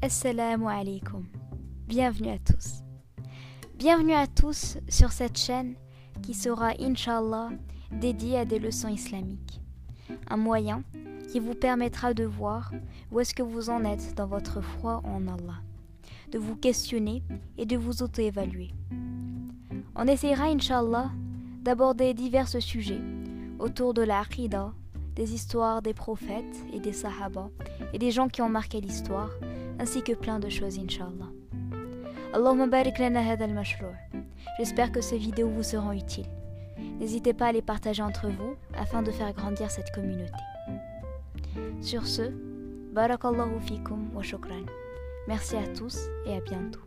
Assalamu alaikum. Bienvenue à tous. Bienvenue à tous sur cette chaîne qui sera, inshallah, dédiée à des leçons islamiques. Un moyen qui vous permettra de voir où est-ce que vous en êtes dans votre foi en Allah, de vous questionner et de vous auto-évaluer. On essaiera, inshallah, d'aborder divers sujets autour de la aqidah, des histoires des prophètes et des sahaba et des gens qui ont marqué l'histoire, ainsi que plein de choses, inshallah. Allahumma barik lana al J'espère que ces vidéos vous seront utiles. N'hésitez pas à les partager entre vous afin de faire grandir cette communauté. Sur ce, barakallahu fikum wa shukran. Merci à tous et à bientôt.